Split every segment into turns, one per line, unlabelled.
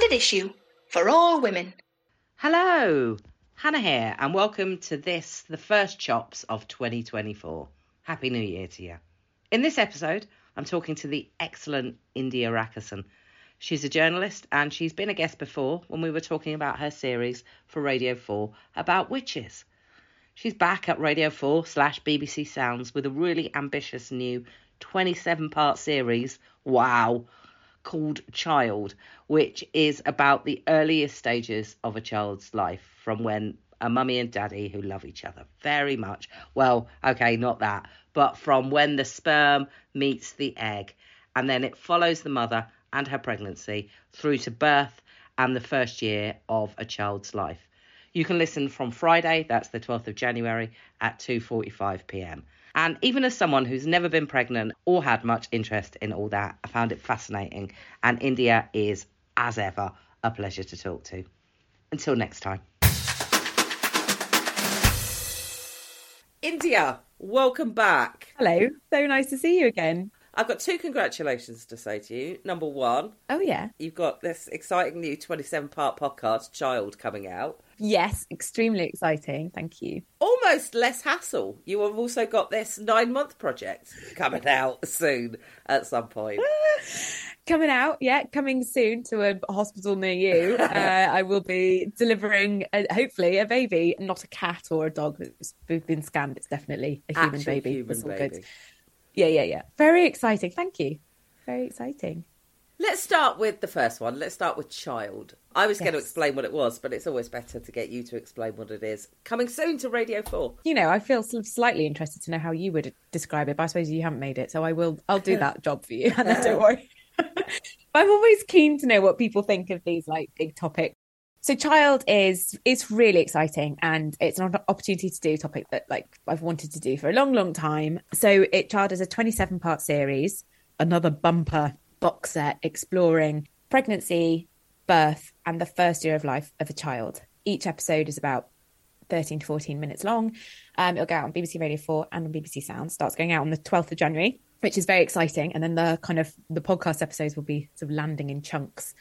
Standard issue for all women.
Hello, Hannah here, and welcome to this, the first chops of 2024. Happy New Year to you. In this episode, I'm talking to the excellent India Rakusen. She's a journalist and she's been a guest before when we were talking about her series for Radio 4 about witches. She's back at Radio 4 slash BBC Sounds with a really ambitious new 27 part series. Wow! Called Child, which is about the earliest stages of a child's life from when a mummy and daddy who love each other very much. Well, okay, not that, but from when the sperm meets the egg. And then it follows the mother and her pregnancy through to birth and the first year of a child's life. You can listen from Friday, that's the 12th of January, at 2:45 p.m. And even as someone who's never been pregnant or had much interest in all that, I found it fascinating. And India is, as ever, a pleasure to talk to. Until next time. India, welcome back.
Hello. So nice to see you again.
I've got two congratulations to say to you. Number one,
Oh, yeah.
you've got this exciting new 27 part podcast, Child, coming out.
Yes, extremely exciting. Thank you.
Almost less hassle. You have also got this nine month project coming out soon at some point.
Coming out, yeah, coming soon to a hospital near you. uh, I will be delivering, a, hopefully, a baby, not a cat or a dog that's been scanned. It's definitely a human
Actual
baby.
human baby.
good. Yeah, yeah, yeah. Very exciting. Thank you. Very exciting.
Let's start with the first one. Let's start with Child. I was going to explain what it was, but it's always better to get you to explain what it is. Coming soon to Radio 4.
You know, I feel sort of slightly interested to know how you would describe it, but I suppose you haven't made it, so I will. I'll do that job for you. Hannah, don't worry. I'm always keen to know what people think of these like big topics. So, child is is really exciting, and it's an opportunity to do a topic that like I've wanted to do for a long, long time. So, it child is a 27 part series, another bumper box set exploring pregnancy, birth, and the first year of life of a child. Each episode is about 13 to 14 minutes long. Um, it'll go out on BBC Radio 4 and on BBC Sound. Starts going out on the 12th of January, which is very exciting. And then the kind of the podcast episodes will be sort of landing in chunks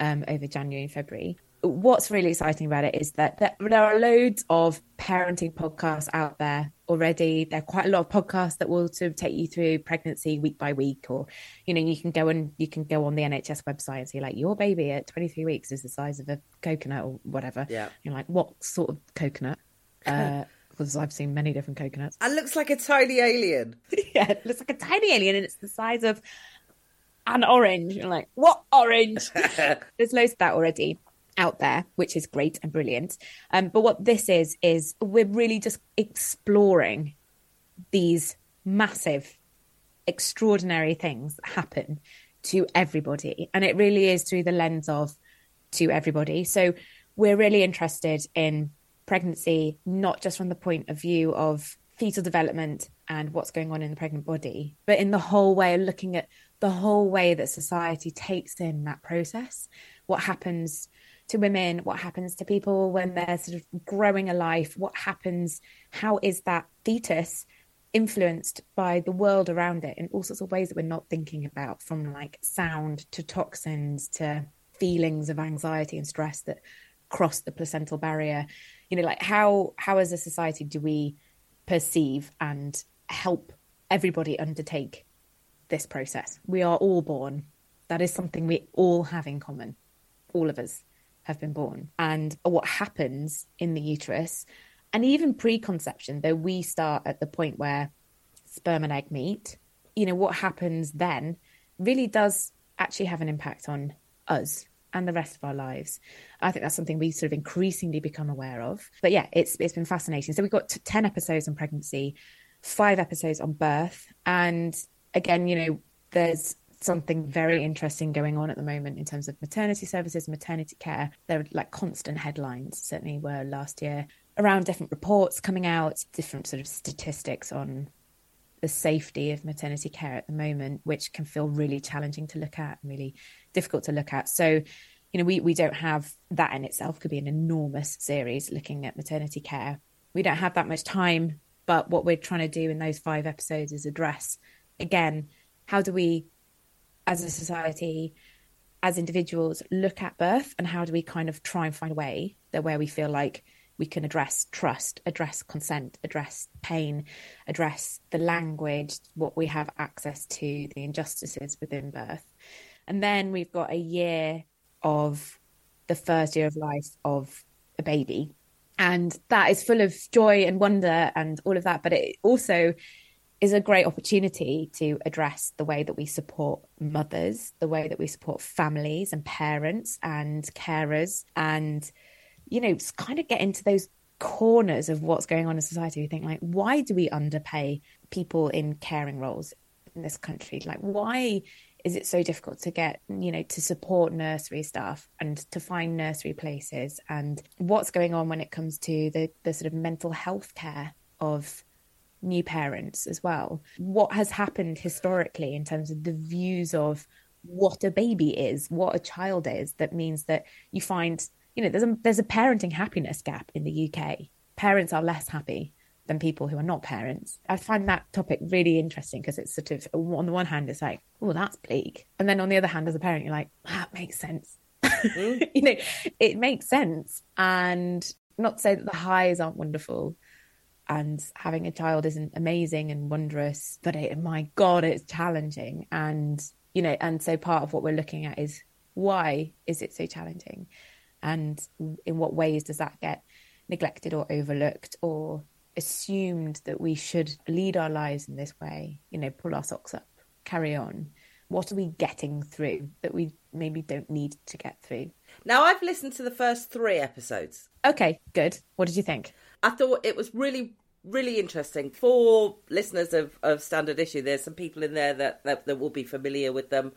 um, over January and February. What's really exciting about it is that there, are loads of parenting podcasts out there already. There are quite a lot of podcasts that will sort of take you through pregnancy week by week, or you know, you can go and you can go on the NHS website and see like your baby at 23 weeks is the size of a coconut or whatever.
Yeah.
You're like, what sort of coconut? Uh, because I've seen many different coconuts.
And it looks like a tiny alien.
yeah, it looks like a tiny alien and it's the size of an orange. You're like, what orange? There's loads of that already out there, which is great and brilliant. Um, but what this is, is we're really just exploring these massive, extraordinary things that happen to everybody. And it really is through the lens of to everybody. So we're really interested in pregnancy, not just from the point of view of fetal development and what's going on in the pregnant body, but in the whole way, of looking at the whole way that society takes in that process, what happens to women, what happens to people when they're sort of growing a life, what happens, how is that fetus influenced by the world around it in all sorts of ways that we're not thinking about, from like sound to toxins to feelings of anxiety and stress that cross the placental barrier. You know, like how how as a society do we perceive and help everybody undertake this process? We are all born. That is something we all have in common. All of us have been born. And what happens in the uterus and even preconception, though we start at the point where sperm and egg meet, you know, what happens then really does actually have an impact on us and the rest of our lives. I think that's something we sort of increasingly become aware of. But yeah, it's it's been fascinating. So we've got 10 episodes on pregnancy, 5 episodes on birth, and again, you know, there's something very interesting going on at the moment in terms of maternity services, maternity care. There are like constant headlines, certainly were last year, around different reports coming out, different sort of statistics on the safety of maternity care at the moment, which can feel really challenging to look at and really difficult to look at. So, you know, we, we don't have that in itself could be an enormous series looking at maternity care. We don't have that much time, but what we're trying to do in those five episodes is address again, how do we as a society, as individuals, look at birth and how do we kind of try and find a way that where we feel like we can address trust, address consent, address pain, address the language, what we have access to, the injustices within birth. And then we've got a year of the first year of life of a baby. And that is full of joy and wonder and all of that. But it also is a great opportunity to address the way that we support mothers, the way that we support families and parents and carers, and, you know, kind of get into those corners of what's going on in society. We think, like, why do we underpay people in caring roles in this country? Like, why is it so difficult to get, you know, to support nursery staff and to find nursery places? And what's going on when it comes to the, the sort of mental health care of new parents as well. What has happened historically in terms of the views of what a baby is, what a child is, that means that you find, you know, there's a there's a parenting happiness gap in the UK. Parents are less happy than people who are not parents. I find that topic really interesting because it's sort of on the one hand it's like, oh, that's bleak, and then on the other hand, as a parent, you're like, that makes sense. Mm. you know, it makes sense, and not to say that the highs aren't wonderful, and having a child isn't amazing and wondrous but it, my god it's challenging. And you know and so part of what we're looking at is why is it so challenging? And in what ways does that get neglected or overlooked or assumed that we should lead our lives in this way you know pull our socks up carry on? What are we getting through that we maybe don't need to get through?
Now i've listened to the first three episodes.
Okay good. What did you think
I thought it was really really interesting for listeners of, of Standard Issue. There's some people in there that, that, that will be familiar with them.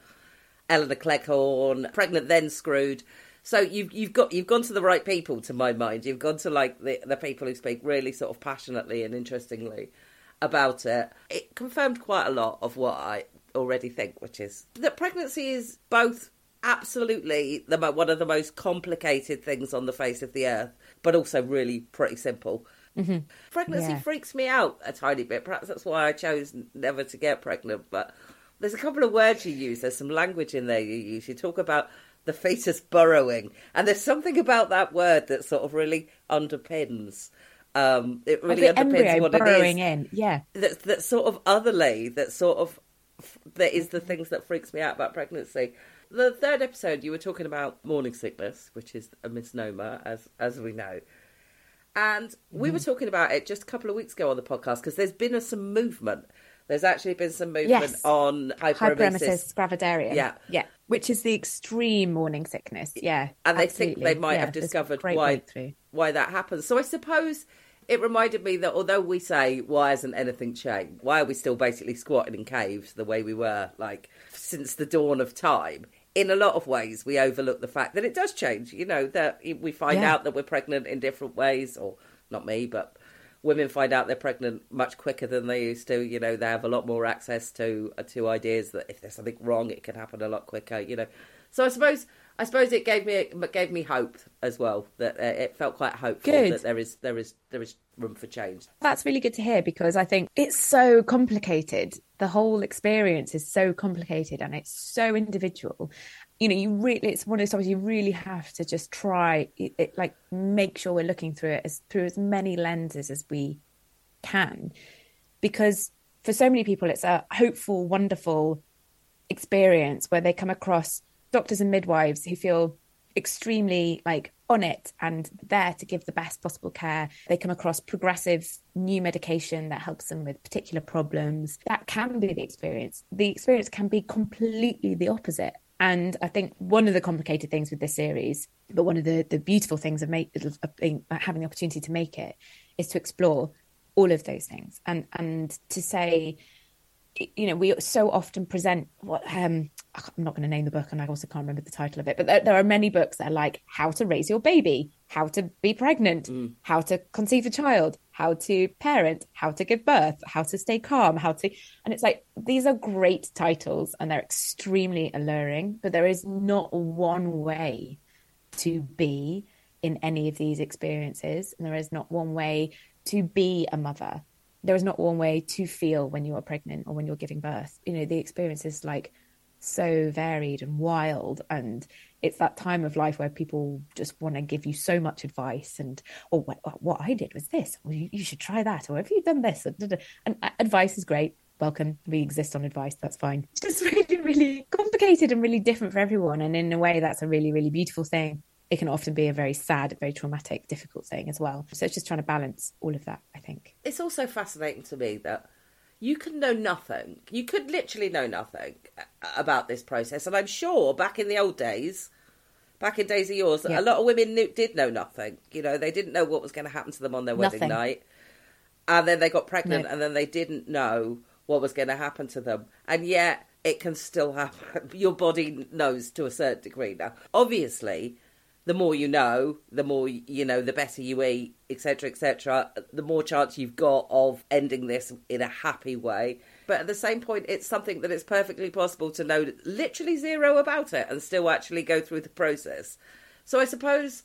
Elinor Cleghorn, pregnant then screwed. So you've you've got you've gone to the right people to my mind. You've gone to like the the people who speak really sort of passionately and interestingly about it. It confirmed quite a lot of what I already think, which is that pregnancy is both absolutely the one of the most complicated things on the face of the earth, but also really pretty simple. Mm-hmm. Pregnancy yeah. freaks me out a tiny bit. Perhaps that's why I chose never to get pregnant. But there's a couple of words you use. There's some language in there you use. You talk about the fetus burrowing, and there's something about that word that sort of really underpins. Um, it really underpins what it is.
in, yeah.
That's that sort of otherly. That sort of that is the things that freaks me out about pregnancy. The third episode, you were talking about morning sickness, which is a misnomer, as as we know. And we were mm-hmm. talking about it just a couple of weeks ago on the podcast because there's been a, some movement. There's actually been some movement yes. on hyperemesis
gravidarum.
Yeah.
Yeah. Which is the extreme morning sickness. Yeah.
And absolutely. they think they might yeah, have discovered why, why that happens. So I suppose it reminded me that although we say, why hasn't anything changed? Why are we still basically squatting in caves the way we were, like, since the dawn of time? in a lot of ways, we overlook the fact that it does change. You know, that we find yeah. out that we're pregnant in different ways, or not me, but women find out they're pregnant much quicker than they used to. You know, they have a lot more access to uh, to ideas that if there's something wrong, it can happen a lot quicker. You know, so I suppose I suppose it gave me it gave me hope as well that uh, it felt quite hopeful Good. that there is there is there is room for change.
That's really good to hear because I think it's so complicated. The whole experience is so complicated and it's so individual. You know, you really, it's one of those times you really have to just try, it, it, like, make sure we're looking through it as through as many lenses as we can. Because for so many people, it's a hopeful, wonderful experience where they come across doctors and midwives who feel extremely like on it and there to give the best possible care. They come across progressive new medication that helps them with particular problems. That can be the experience. The experience can be completely the opposite. And I think one of the complicated things with this series, but one of the, the beautiful things of, make, of being, having the opportunity to make it, is to explore all of those things and and to say you know, we so often present what um, I'm not going to name the book, and I also can't remember the title of it. But there, there, are many books that are like how to raise your baby, how to be pregnant, mm. how to conceive a child, how to parent, how to give birth, how to stay calm, how to, and it's like these are great titles and they're extremely alluring. But there is not one way to be in any of these experiences, and there is not one way to be a mother there is not one way to feel when you are pregnant or when you're giving birth. You know, the experience is like so varied and wild and it's that time of life where people just want to give you so much advice and oh, or what, what i did was this or you, you, should try that or have you done this? And uh, advice is great. Welcome. We exist on advice. That's fine. It's just really really complicated and really different for everyone and in a way that's a really really beautiful thing it can often be a very sad, very traumatic, difficult thing as well. So it's just trying to balance all of that, I think.
It's also fascinating to me that you can know nothing. You could literally know nothing about this process. And I'm sure back in the old days, back in days of yours, yeah. a lot of women knew, did know nothing. You know, they didn't know what was going to happen to them on their nothing. wedding night. And then they got pregnant no. and then they didn't know what was going to happen to them. And yet it can still happen. Your body knows to a certain degree now. Obviously, the more you know, the more you know, the better you eat, etc., etc. The more chance you've got of ending this in a happy way. But at the same point, it's something that it's perfectly possible to know literally zero about it and still actually go through the process. So I suppose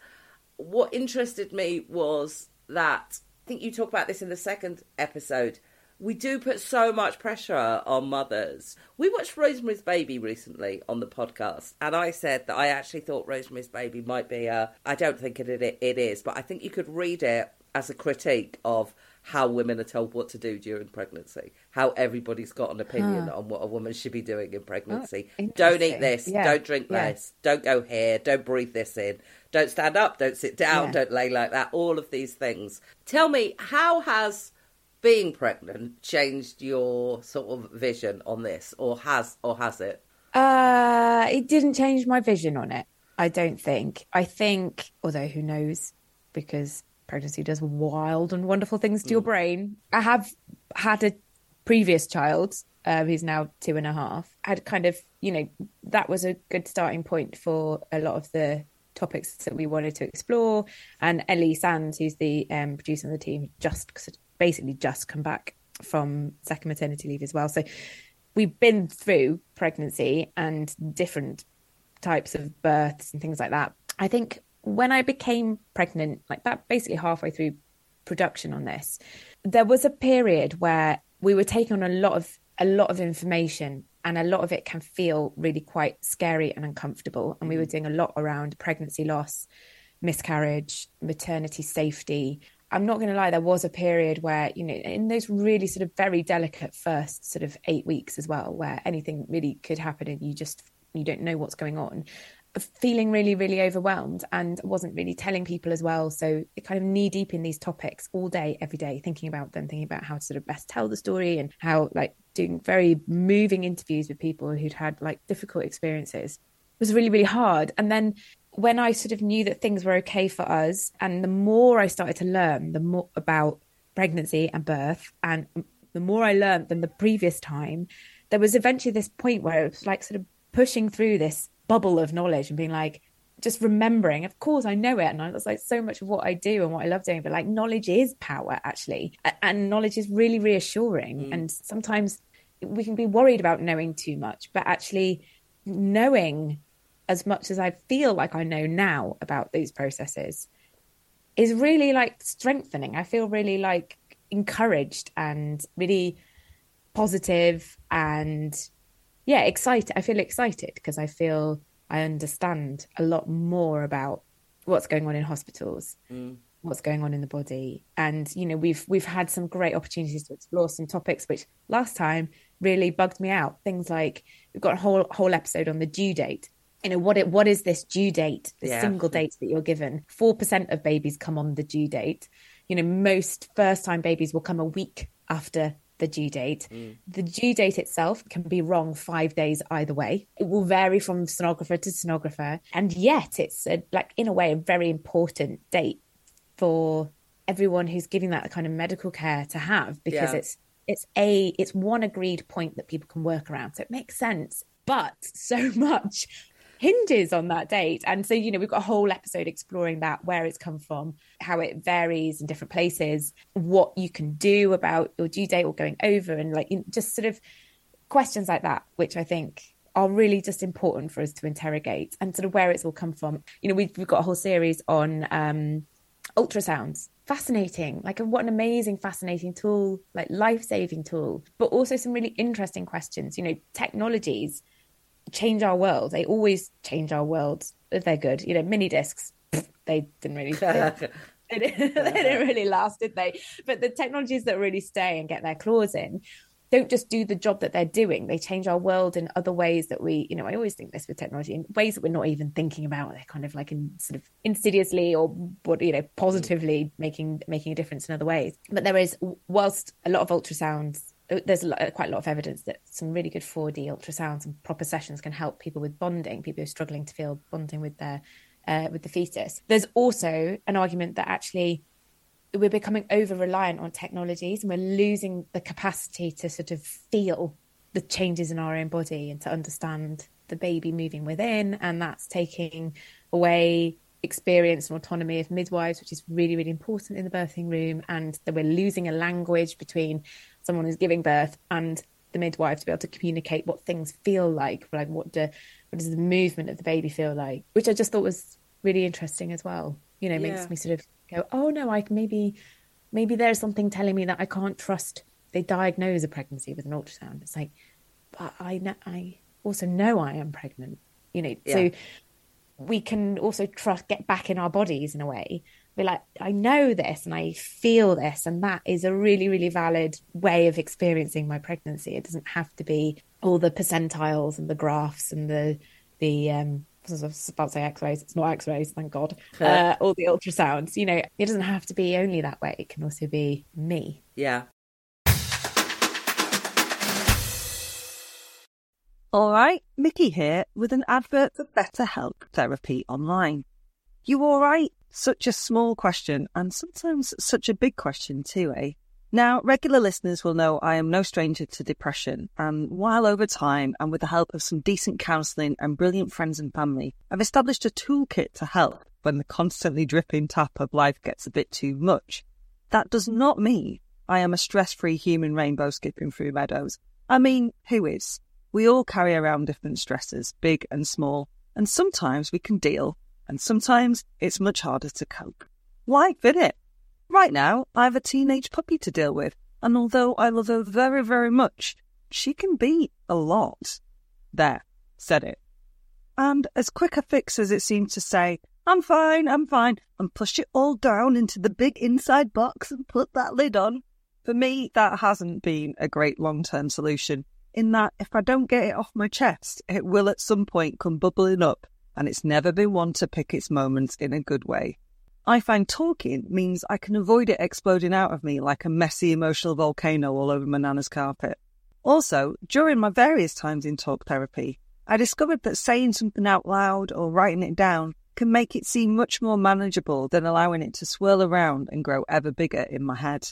what interested me was that I think you talk about this in the second episode we do put so much pressure on mothers. We watched Rosemary's Baby recently on the podcast, and I said that I actually thought Rosemary's Baby might be a. I don't think it, it, it is, but I think you could read it as a critique of how women are told what to do during pregnancy, how everybody's got an opinion huh. on what a woman should be doing in pregnancy. Oh, don't eat this, yeah. don't drink yeah. this, don't go here, don't breathe this in, don't stand up, don't sit down, yeah. don't lay like that, all of these things. Tell me, how has being pregnant changed your sort of vision on this, or has or has it?
Uh, it didn't change my vision on it. I don't think. I think, although who knows, because pregnancy does wild and wonderful things to mm. your brain. I have had a previous child um, who's now two and a half. Had kind of, you know, that was a good starting point for a lot of the topics that we wanted to explore. And Ellie Sands, who's the um, producer of the team, just basically just come back from second maternity leave as well. So we've been through pregnancy and different types of births and things like that. I think when I became pregnant, like that basically halfway through production on this, there was a period where we were taking on a lot of a lot of information and a lot of it can feel really quite scary and uncomfortable. And we were mm-hmm. doing a lot around pregnancy loss, miscarriage, maternity safety, I'm not going to lie, there was a period where, you know, in those really sort of very delicate first sort of eight weeks as well, where anything really could happen and you just, you don't know what's going on, feeling really, really overwhelmed and wasn't really telling people as well. So it kind of knee deep in these topics all day, every day, thinking about them, thinking about how to sort of best tell the story and how like doing very moving interviews with people who'd had like difficult experiences was really, really hard. And then when I sort of knew that things were okay for us, and the more I started to learn, the more about pregnancy and birth, and the more I learned than the previous time, there was eventually this point where it was like sort of pushing through this bubble of knowledge and being like, just remembering, of course, I know it. And I was like, so much of what I do and what I love doing, but like, knowledge is power, actually. And knowledge is really reassuring. Mm. And sometimes we can be worried about knowing too much, but actually knowing as much as I feel like I know now about these processes is really like strengthening. I feel really like encouraged and really positive and yeah, excited. I feel excited because I feel I understand a lot more about what's going on in hospitals. Mm. what's going on in the body and you know we've we've had some great opportunities to explore some topics which last time really bugged me out things like we've got a whole whole episode on the due date you know what it what is this due date the yeah. single date that you're given 4% of babies come on the due date you know most first time babies will come a week after the due date. Mm. The due date itself can be wrong five days either way. It will vary from sonographer to sonographer. And yet it's a, like, in a way, a very important date for everyone who's giving that kind of medical care to have because yeah. it's it's a it's one agreed point that people can work around so it makes sense but so much hinges on that date. And so, you know, we've got a whole episode exploring that, where it's come from, how it varies in different places, what you can do about your due date or going over, and like just sort of questions like that, which I think are really just important for us to interrogate and sort of where it's all come from. You know, we've, we've got a whole series on um, ultrasounds. Fascinating, like what an amazing, fascinating tool, like life saving tool, but also some really interesting questions. You know, technologies change our world. They always change our world if they're good. You know, mini discs, they didn't really. They, they, didn't uh-huh. really last, did they? But the technologies that really stay and get their claws in don't just do the job that they're doing. They change our world in other ways that we, you know, I always think this with technology in ways that we're not even thinking about. They're kind of like in sort of insidiously or what, you know, hmm. positively making making a difference in other ways. But there is, whilst a lot of ultrasounds there's a lot, quite a lot of evidence that some really good 4D ultrasounds and proper sessions can help people with bonding, people who are struggling to feel bonding with their uh, with the fetus. There's also an argument that actually we're becoming over reliant on technologies and we're losing the capacity to sort of feel the changes in our own body and to understand the baby moving within, and that's taking away experience and autonomy of midwives, which is really, really important in the birthing room, and that we're losing a language between someone who's giving birth and the midwife to be able to communicate what things feel like, like what do what does the movement of the baby feel like, which I just thought was really interesting as well. You know, makes yeah. me sort of go, oh no, I maybe maybe there's something telling me that I can't trust. They diagnose a pregnancy with an ultrasound. It's like, but I I also know I am pregnant. You know, yeah. so we can also trust get back in our bodies in a way be like, I know this and I feel this, and that is a really, really valid way of experiencing my pregnancy. It doesn't have to be all the percentiles and the graphs and the the um I was about to say X-rays. It's not X-rays, thank God. Uh, all the ultrasounds. You know, it doesn't have to be only that way. It can also be me.
Yeah.
All right, Mickey here with an advert for Better BetterHelp Therapy Online. You all right? Such a small question, and sometimes such a big question too, eh? Now, regular listeners will know I am no stranger to depression, and while over time and with the help of some decent counselling and brilliant friends and family, I've established a toolkit to help when the constantly dripping tap of life gets a bit too much. That does not mean I am a stress free human rainbow skipping through meadows. I mean, who is? We all carry around different stresses, big and small, and sometimes we can deal and sometimes it's much harder to cope. Why fit it? Right now, I have a teenage puppy to deal with, and although I love her very, very much, she can be a lot. There, said it. And as quick a fix as it seemed to say, I'm fine, I'm fine, and push it all down into the big inside box and put that lid on. For me, that hasn't been a great long term solution, in that if I don't get it off my chest, it will at some point come bubbling up and it's never been one to pick its moments in a good way. I find talking means I can avoid it exploding out of me like a messy emotional volcano all over my nana's carpet. Also, during my various times in talk therapy, I discovered that saying something out loud or writing it down can make it seem much more manageable than allowing it to swirl around and grow ever bigger in my head.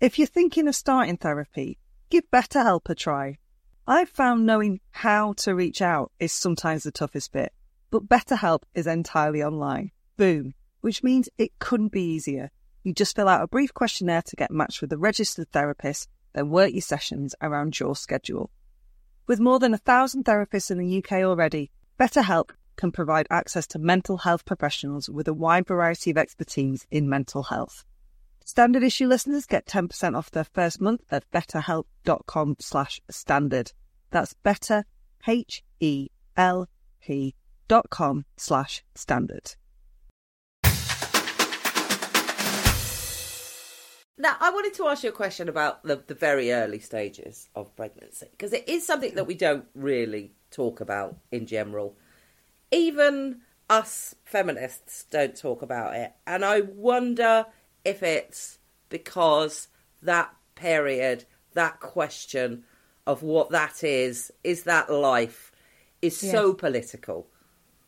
If you're thinking of starting therapy, give BetterHelp a try. I've found knowing how to reach out is sometimes the toughest bit, but BetterHelp is entirely online. Boom. Which means it couldn't be easier. You just fill out a brief questionnaire to get matched with a registered therapist, then work your sessions around your schedule. With more than a thousand therapists in the UK already, BetterHelp can provide access to mental health professionals with a wide variety of expertise in mental health. Standard issue listeners get 10% off their first month at betterhelp.com slash standard. That's better, H-E-L-P com slash standard.
Now, I wanted to ask you a question about the, the very early stages of pregnancy, because it is something that we don't really talk about in general. Even us feminists don't talk about it. And I wonder if it's because that period that question of what that is, is that life, is so political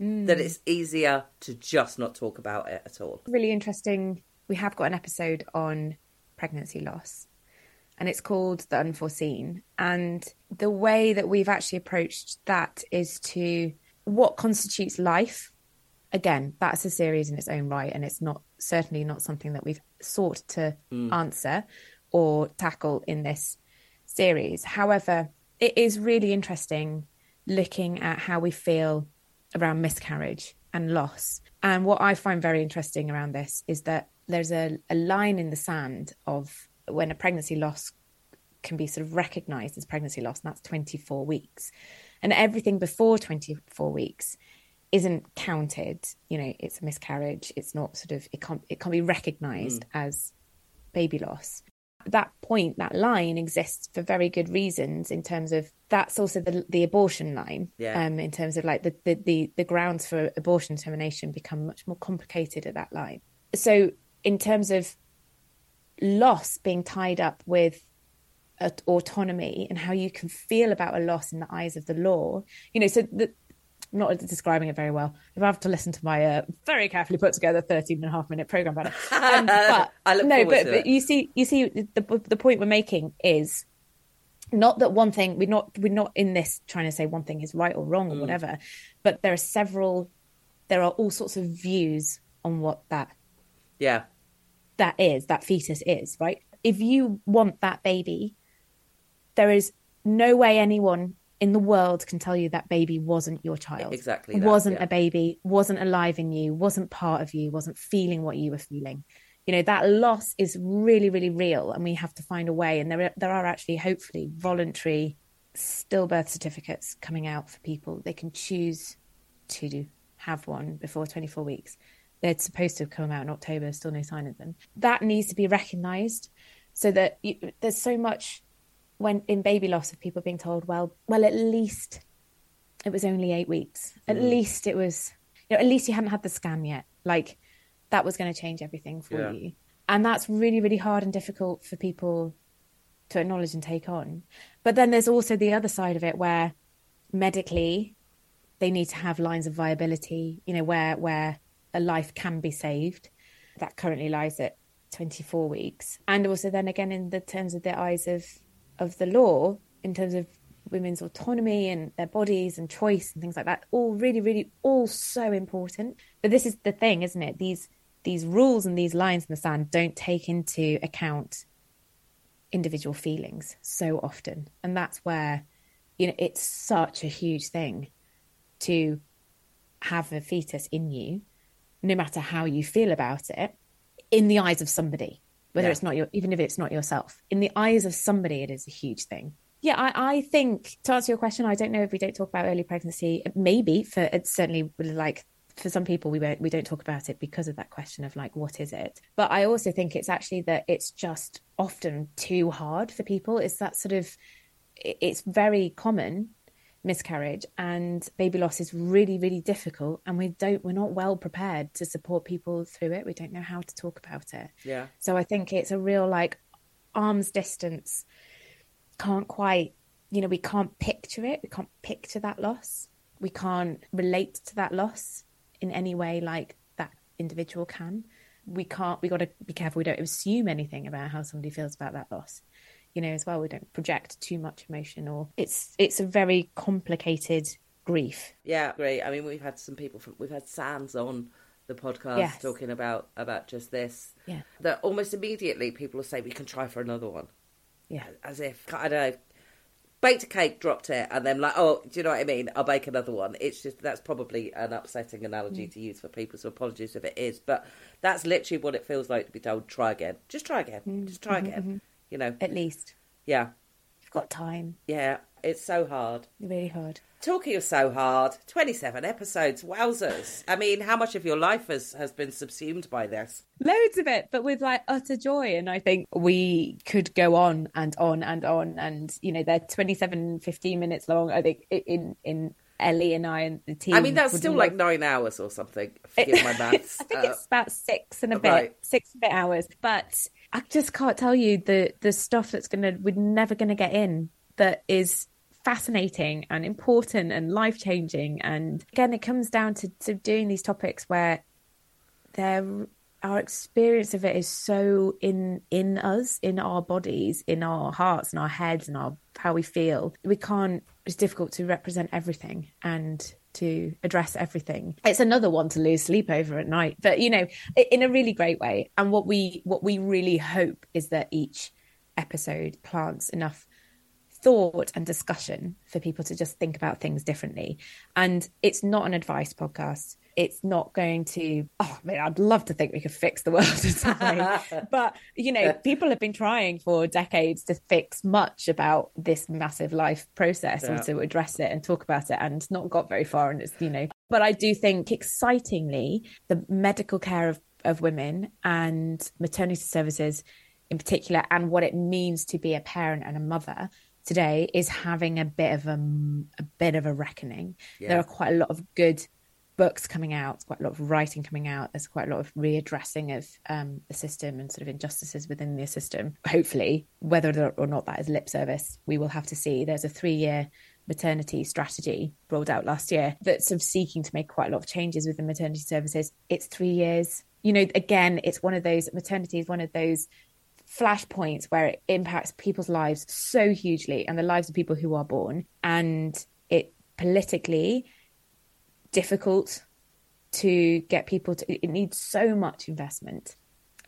that mm. it's easier to just not talk about it at all.
really interesting. We have got an episode on pregnancy loss, and it's called The Unforeseen. And the way that we've actually approached that is to what constitutes life. Again, that's a series in its own right, and it's not certainly not something that we've sought to mm. answer or tackle in this series. However, it is really interesting looking at how we feel around miscarriage and loss. And what I find very interesting around this is that there's a, a line in the sand of when a pregnancy loss can be sort of recognized as pregnancy loss, and that's 24 weeks. And everything before 24 weeks isn't counted. You know, it's a miscarriage. It's not sort of, it can't, it can't be recognized mm. as baby loss that point, that line exists for very good reasons in terms of that's also the the abortion line.
Yeah.
Um, in terms of like the, the the the grounds for abortion termination become much more complicated at that line. So in terms of loss being tied up with autonomy and how you can feel about a loss in the eyes of the law, you know, so the, I'm not describing it very well. If I have to listen to my uh, very carefully put together 13 and a half minute program about it. Um, but
I look
no, but, but you see, you see, the the point we're making is not that one thing we're not we're not in this trying to say one thing is right or wrong
Mm.
or whatever, but there are several, there are all sorts of views on what that
Yeah.
that is, that fetus is, right? If you want that baby, there is no way anyone in the world can tell you that baby wasn't your child.
Exactly that,
wasn't
yeah.
a baby, wasn't alive in you, wasn't part of you, wasn't feeling what you were feeling. You know, that loss is really, really real and we have to find a way. And there are, there are actually hopefully voluntary stillbirth certificates coming out for people. They can choose to have one before 24 weeks. They're supposed to have come out in October, still no sign of them. That needs to be recognised so that you, there's so much when in baby loss of people being told, well, well, at least it was only eight weeks. At mm. least it was, you know, at least you hadn't had the scan yet. Like that was going to change everything for
Yeah.
you. And that's really, really hard and difficult for people to acknowledge and take on. But then there's also the other side of it where medically they need to have lines of viability, you know, where where a life can be saved. That currently lies at 24 weeks. And also then again in the terms of the eyes of of the law, in terms of women's autonomy and their bodies and choice and things like that, all really, really all so important. But this is the thing, isn't it? These these rules and these lines in the sand don't take into account individual feelings so often. And that's where, you know, it's such a huge thing to have a fetus in you, no matter how you feel about it, in the eyes of somebody, whether
Yeah.
it's not your, even if it's not yourself, in the eyes of somebody, it is a huge thing. Yeah, I, I think to answer your question, I don't know if we don't talk about early pregnancy. Maybe for it's certainly like for some people we won't we don't talk about it because of that question of like what is it. But I also think it's actually that it's just often too hard for people. It's that sort of it's very common miscarriage and baby loss is really really difficult and we don't we're not well prepared to support people through it. We don't know how to talk about it.
Yeah.
so i think it's a real like arm's distance can't quite you know we can't picture it we can't picture that loss. We can't relate to that loss in any way like that individual can. We can't we got to be careful we don't assume anything about how somebody feels about that loss you know as well we don't project too much emotion or it's it's a very complicated grief
Yeah, great. I mean, we've had some people from we've had Sands on the podcast
Yes.
talking about about just this.
Yeah.
That almost immediately people will say we can try for another one,
yeah
as if I don't know, baked a cake, dropped it, and then like, oh, do you know what I mean? I'll bake another one. It's just that's probably an upsetting analogy
Mm.
to use for people. So apologies if it is, but that's literally what it feels like to be told try again, just try again,
Mm.
just try
Mm-hmm,
again. You know,
at least
yeah,
you've got time
yeah. It's so hard.
really hard
Talking of so hard, 27 episodes, wowzers. I mean, how much of your life has, has been subsumed by this?
loads of it but with like utter joy and i think we could go on and on and on and you know they're 27 15 minutes long i think in in ellie and i and the team
I mean, that's still like nine hours or something. Forgive my maths.
i think
Uh,
it's about six and a bit
right.
six and a bit hours but I just can't tell you the the stuff that's gonna we're never gonna get in that is fascinating and important and life changing. And again, it comes down to, to doing these topics where there our experience of it is so in in us in our bodies in our hearts and our heads and our how we feel we can't it's difficult to represent everything and to address everything. It's another one to lose sleep over at night but you know in a really great way. And what we what we really hope is that each episode plants enough thought and discussion for people to just think about things differently. And it's not an advice podcast it's not going to oh I mean I'd love to think we could fix the world in some way. but you know, people have been trying for decades to fix much about this massive life process yeah. and to address it and talk about it and not got very far and it's you know but I do think excitingly the medical care of, of women and maternity services in particular and what it means to be a parent and a mother today is having a bit of a, a bit of a reckoning. Yeah. There are quite a lot of good books coming out, quite a lot of writing coming out. There's quite a lot of readdressing of um, the system and sort of injustices within the system. Hopefully, whether or not that is lip service, we will have to see. There's a three year maternity strategy rolled out last year that's sort of seeking to make quite a lot of changes within maternity services. It's three years. You know, again, it's one of those maternity is one of those flashpoints where it impacts people's lives so hugely and the lives of people who are born. And it politically difficult to get people to it needs so much investment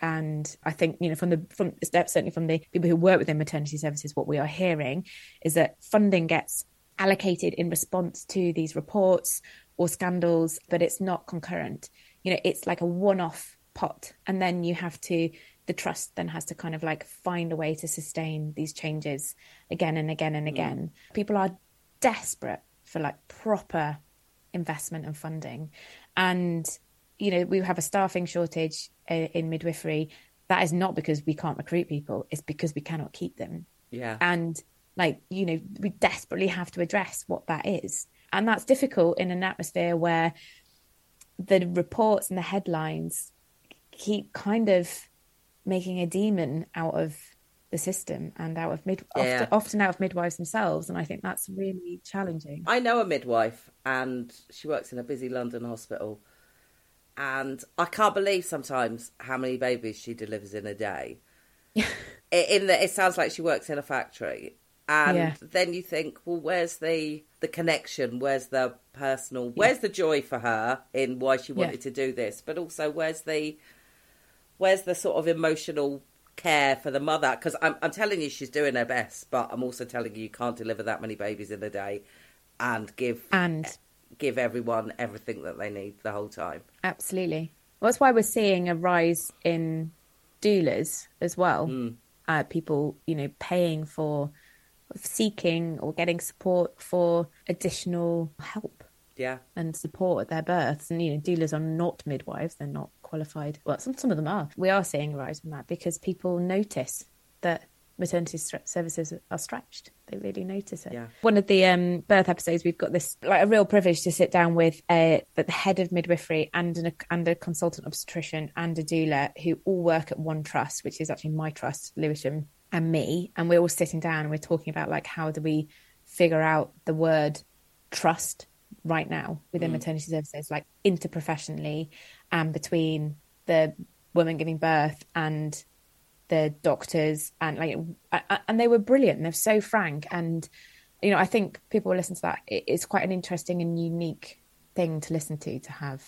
and i think you know from the from step certainly from the people who work within maternity services what we are hearing is that funding gets allocated in response to these reports or scandals but it's not concurrent you know it's like a one-off pot and then you have to the trust then has to kind of like find a way to sustain these changes again and again and mm. again mm. people are desperate for like proper investment and funding. And, you know, we have a staffing shortage uh, in midwifery. That is not because we can't recruit people, it's because we cannot keep them.
Yeah.
And, like, you know, we desperately have to address what that is. And that's difficult in an atmosphere where the reports and the headlines keep kind of making a demon out of the system and out of mid yeah. often, often, out of midwives themselves and i think that's really challenging.
I know a midwife and she works in a busy london hospital and i can't believe sometimes how many babies she delivers in a day. In the, it sounds like she works in a factory and yeah. then you think well where's the the connection? Where's the personal where's the joy for her in why she wanted to do this? But also where's the where's the sort of emotional care for the mother because I'm, I'm telling you she's doing her best but i'm also telling you you can't deliver that many babies in a day and give
and
give everyone everything that they need the whole time.
Absolutely. Well, that's why we're seeing a rise in doulas as well. Mm. uh, people you know paying for seeking or getting support for additional help
yeah.
and support at their births. And you know doulas are not midwives. They're not qualified. Well, some some of them are. We are seeing a rise in that because people notice that maternity services are stretched. They really notice it.
Yeah.
One of the um, birth episodes, we've got this like a real privilege to sit down with a, the head of midwifery and an, and a consultant obstetrician and a doula who all work at one trust, which is actually my trust, Lewisham, and me. And we're all sitting down and we're talking about like how do we figure out the word trust right now within mm. maternity services, like interprofessionally and between the woman giving birth and the doctors and like and they were brilliant they're so frank and you know i think people will listen to that it's quite an interesting and unique thing to listen to to have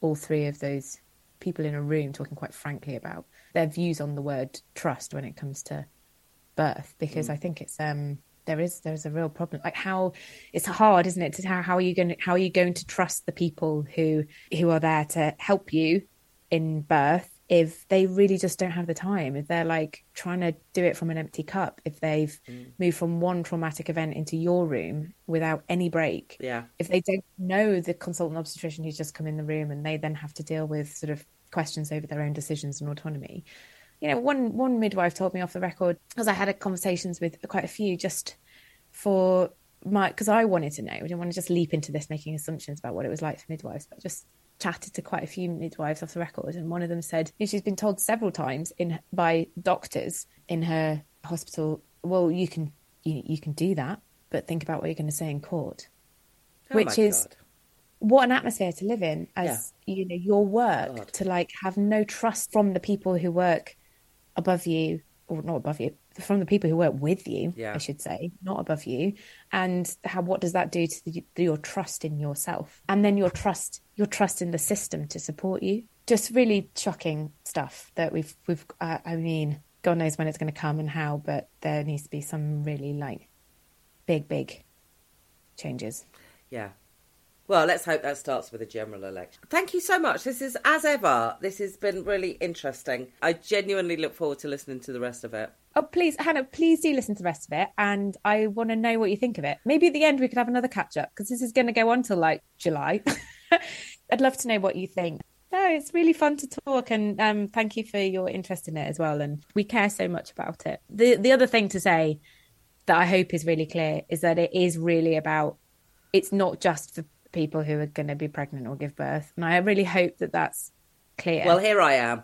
all three of those people in a room talking quite frankly about their views on the word trust when it comes to birth because mm. i think it's um there is there's a real problem. Like how it's hard isn't it to how, how are you going to how are you going to trust the people who who are there to help you in birth if they really just don't have the time if they're like trying to do it from an empty cup if they've mm. moved from one traumatic event into your room without any break?
Yeah.
If they don't know the consultant obstetrician who's just come in the room and they then have to deal with sort of questions over their own decisions and autonomy you know, one one midwife told me off the record because I had conversations with quite a few just for my because I wanted to know. I didn't want to just leap into this making assumptions about what it was like for midwives, but just chatted to quite a few midwives off the record, and one of them said you know, she's been told several times in by doctors in her hospital, "Well, you can you, you can do that, but think about what you're going to say in court,"
Oh
which is
God.
what an atmosphere to live in as you know your work
God.
to like have no trust from the people who work above you or not above you from the people who work with you
Yeah.
i should say not above you and how what does that do to the, your trust in yourself and then your trust your trust in the system to support you just really shocking stuff that we've we've uh, i mean god knows when it's going to come and how but there needs to be some really like big big changes
Yeah. Well, let's hope that starts with a general election. Thank you so much. This is, as ever, this has been really interesting. I genuinely look forward to listening to the rest of it.
Oh, please, Hannah, please do listen to the rest of it. And I want to know what you think of it. Maybe at the end we could have another catch up because this is going to go on till like July. I'd love to know what you think. No, it's really fun to talk, and um, thank you for your interest in it as well. And we care so much about it. The the other thing to say that I hope is really clear is that it is really about. It's not just for people who are going to be pregnant or give birth, and I really hope that that's clear.
Well, here I am.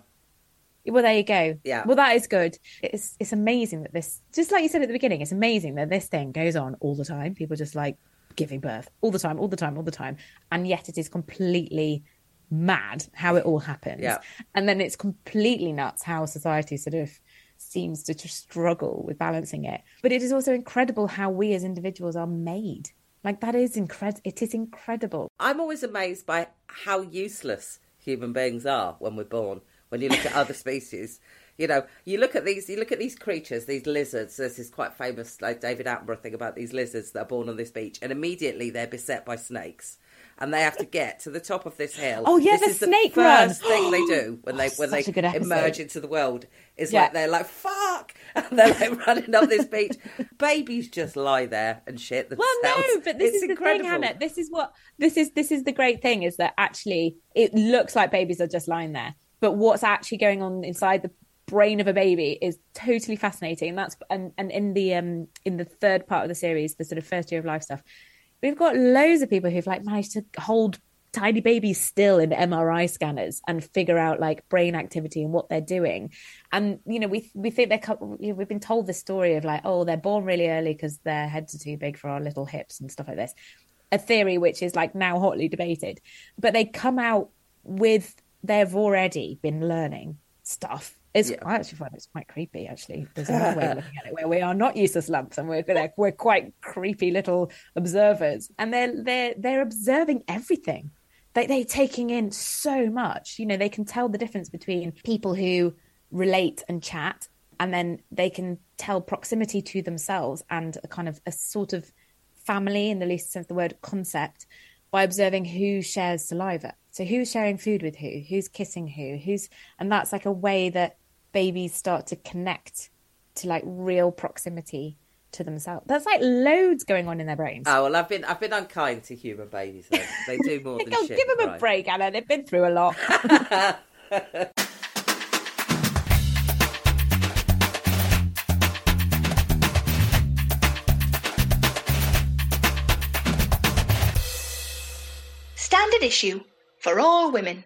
Well, there you go.
Yeah.
Well, that is good. It's it's amazing that this, just like you said at the beginning, it's amazing that this thing goes on all the time. People just like giving birth all the time, all the time, all the time, and yet it is completely mad how it all happens.
Yeah.
And then it's completely nuts how society sort of seems to just struggle with balancing it. But it is also incredible how we as individuals are made. Like that is incredible. It is incredible.
I'm always amazed by how useless human beings are when we're born. When you look at other species, you know, you look at these, you look at these creatures, these lizards. There's this quite famous, like David Attenborough thing about these lizards that are born on this beach, and immediately they're beset by snakes, and they have to get to the top of this hill.
Oh, yeah,
this
the
is
snake
the
run.
first thing they do when they
Oh,
when they
such a good episode.
emerge into the world. Is
Yeah.
like they're like fuck, and they're like running up this beach. Babies just lie there and shit themselves.
Well, no, but this
It's
is the
incredible.
thing, Hannah. This is what this is. This is the great thing is that actually it looks like babies are just lying there, but what's actually going on inside the brain of a baby is totally fascinating. And that's and and in the um in the third part of the series, the sort of first year of life stuff, we've got loads of people who've like managed to hold tiny babies still in MRI scanners and figure out like brain activity and what they're doing. And you know, we we think they're we've been told the story of like, oh, they're born really early because their heads are too big for our little hips and stuff like this. A theory which is like now hotly debated, but they come out with they've already been learning stuff. It's,
Yeah.
I actually find it's quite creepy. Actually, there's another way of looking at it where we are not useless lumps and we're we're, we're quite creepy little observers, and they're they're they're observing everything. They they're taking in so much. You know, they can tell the difference between people who relate and chat, and then they can tell proximity to themselves and a kind of a sort of family in the least sense of the word concept by observing who shares saliva. So who's sharing food with who, who's kissing who, who's and that's like a way that babies start to connect to like real proximity to themselves. That's like loads going on in their brains.
Oh well, I've been I've been unkind to human babies. Though. They do more than shit.
give them a
right.
break, Hannah. They've been through a lot.
Standard issue for all women.